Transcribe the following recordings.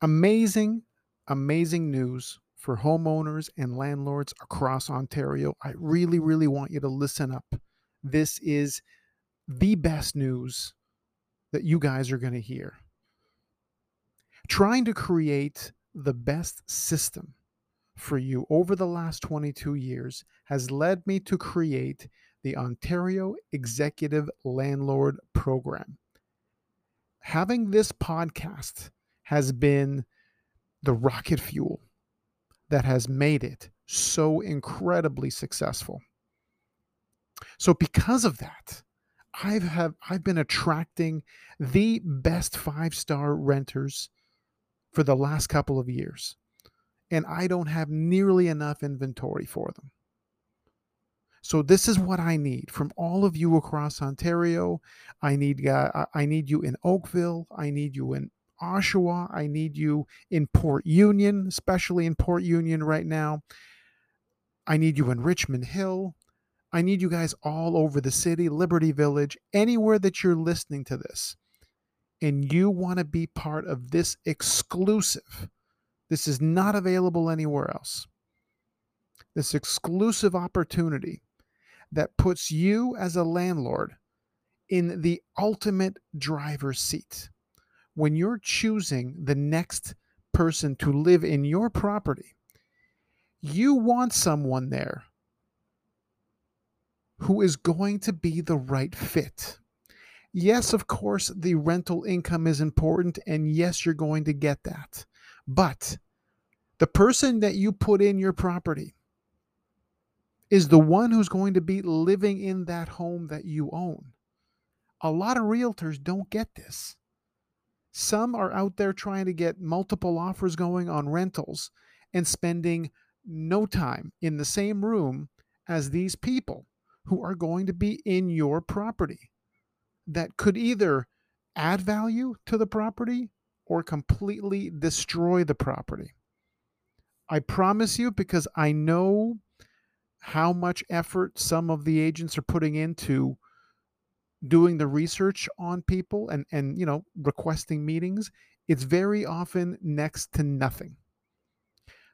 Amazing, amazing news for homeowners and landlords across Ontario. I really, really want you to listen up. This is the best news that you guys are going to hear. Trying to create the best system for you over the last 22 years has led me to create the Ontario Executive Landlord Program. Having this podcast has been the rocket fuel that has made it so incredibly successful. So because of that, I've have I've been attracting the best five-star renters for the last couple of years. And I don't have nearly enough inventory for them. So this is what I need from all of you across Ontario. I need uh, I need you in Oakville. I need you in Oshawa. I need you in Port Union, especially in Port Union right now. I need you in Richmond Hill. I need you guys all over the city, Liberty Village, anywhere that you're listening to this, and you want to be part of this exclusive. This is not available anywhere else. This exclusive opportunity that puts you as a landlord in the ultimate driver's seat when you're choosing the next person to live in your property, you want someone there who is going to be the right fit. Yes, of course, the rental income is important, and yes, you're going to get that. But the person that you put in your property is the one who's going to be living in that home that you own. A lot of realtors don't get this. Some are out there trying to get multiple offers going on rentals and spending no time in the same room as these people who are going to be in your property that could either add value to the property or completely destroy the property. I promise you, because I know how much effort some of the agents are putting into doing the research on people and and you know requesting meetings it's very often next to nothing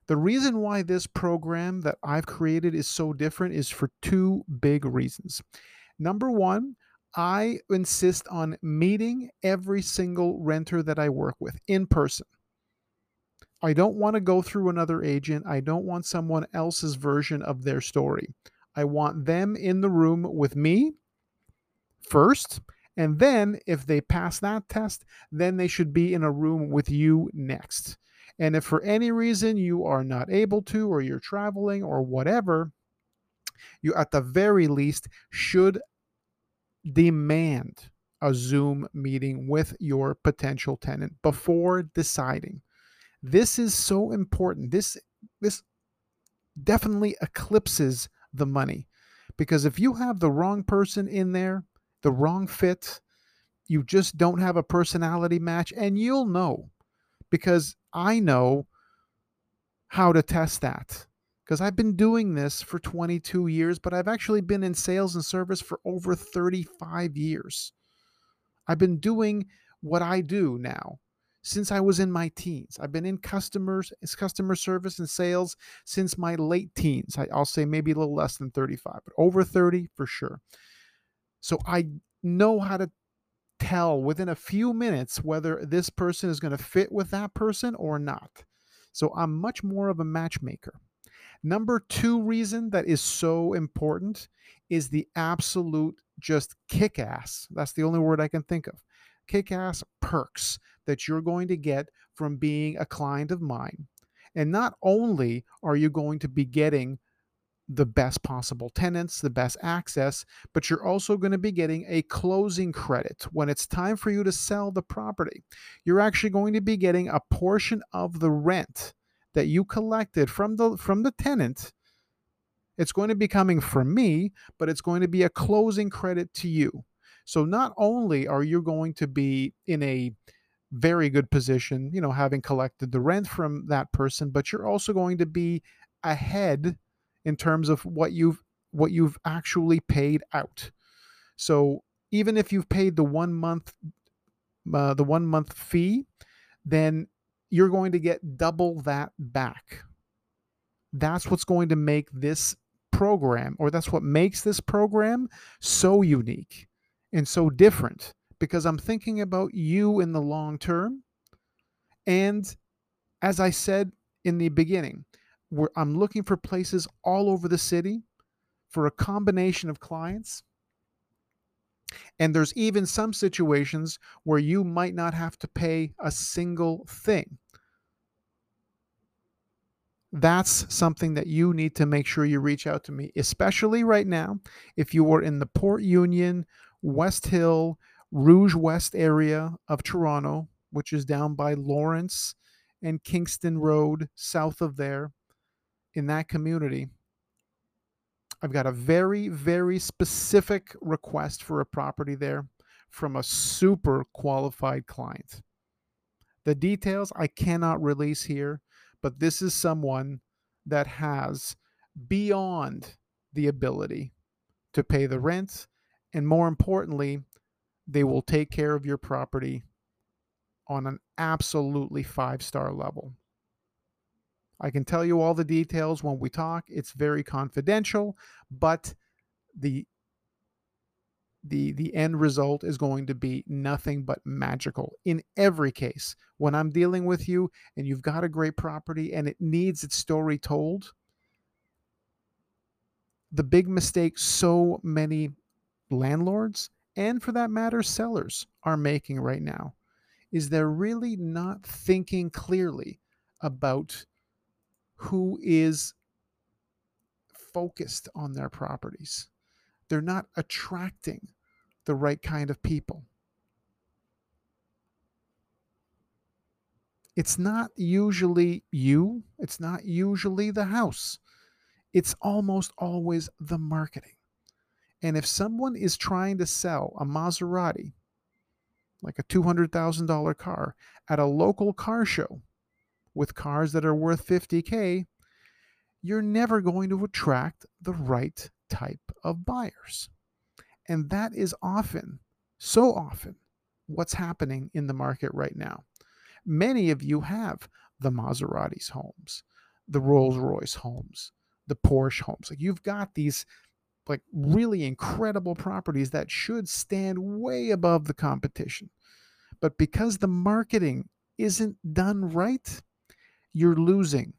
the reason why this program that I've created is so different is for two big reasons. Number one, I insist on meeting every single renter that I work with in person. I don't want to go through another agent. I don't want someone else's version of their story. I want them in the room with me first. And then, if they pass that test, then they should be in a room with you next. And if for any reason you are not able to, or you're traveling, or whatever, you at the very least should demand a Zoom meeting with your potential tenant before deciding. This is so important. This this definitely eclipses the money because if you have the wrong person in there, the wrong fit, you just don't have a personality match, and you'll know because I know how to test that. Because I've been doing this for 22 years, but I've actually been in sales and service for over 35 years. I've been doing what I do now since I was in my teens. I've been in customers, customer service and sales since my late teens. I, will say maybe a little less than 35, but over 30 for sure. So I know how to tell within a few minutes whether this person is going to fit with that person or not. So I'm much more of a matchmaker. Number two reason that is so important is the absolute just kick ass. That's the only word I can think of. Kick ass perks that you're going to get from being a client of mine. And not only are you going to be getting the best possible tenants, the best access, but you're also going to be getting a closing credit when it's time for you to sell the property. You're actually going to be getting a portion of the rent that you collected from the from the tenant. It's going to be coming from me, but it's going to be a closing credit to you. So not only are you going to be in a very good position, you know, having collected the rent from that person, but you're also going to be ahead in terms of what you've what you've actually paid out. So even if you've paid the one month uh, the one month fee, then you're going to get double that back. That's what's going to make this program, or that's what makes this program so unique and so different because I'm thinking about you in the long term. And as I said in the beginning, where I'm looking for places all over the city for a combination of clients. And there's even some situations where you might not have to pay a single thing. That's something that you need to make sure you reach out to me, especially right now. If you are in the Port Union, West Hill, Rouge West area of Toronto, which is down by Lawrence and Kingston Road, south of there, in that community, I've got a very, very specific request for a property there from a super qualified client. The details I cannot release here, but this is someone that has beyond the ability to pay the rent. And more importantly, they will take care of your property on an absolutely five star level. I can tell you all the details when we talk. It's very confidential, but the the the end result is going to be nothing but magical in every case when i'm dealing with you and you've got a great property and it needs its story told the big mistake so many landlords and for that matter sellers are making right now is they're really not thinking clearly about who is focused on their properties. They're not attracting the right kind of people. It's not usually you, it's not usually the house. It's almost always the marketing. And if someone is trying to sell a Maserati, like a $200,000 car, at a local car show with cars that are worth 50K, you're never going to attract the right type of buyers. And that is often, so often, what's happening in the market right now. Many of you have the Maseratis homes, the Rolls Royce homes, the Porsche homes. Like you've got these like really incredible properties that should stand way above the competition. But because the marketing isn't done right, you're losing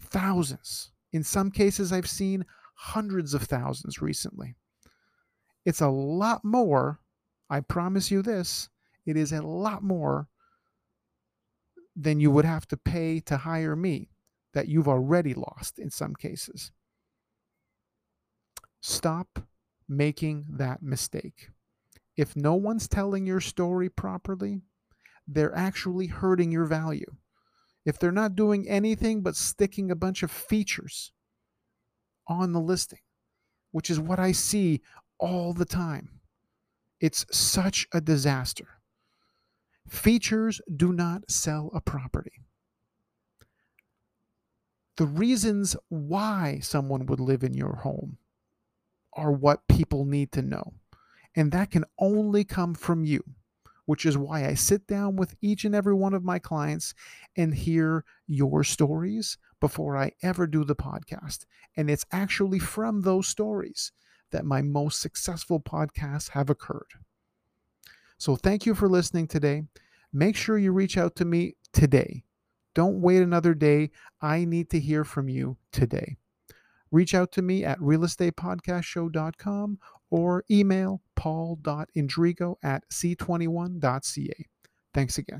thousands. In some cases, I've seen hundreds of thousands recently. It's a lot more, I promise you this, it is a lot more than you would have to pay to hire me that you've already lost in some cases. Stop making that mistake. If no one's telling your story properly, they're actually hurting your value if they're not doing anything but sticking a bunch of features on the listing, which is what I see all the time. It's such a disaster. Features do not sell a property. The reasons why someone would live in your home are what people need to know. And that can only come from you which is why I sit down with each and every one of my clients and hear your stories before I ever do the podcast. And it's actually from those stories that my most successful podcasts have occurred. So thank you for listening today. Make sure you reach out to me today. Don't wait another day. I need to hear from you today. Reach out to me at realestatepodcastshow.com or email paul.indrigo at c21.ca. Thanks again.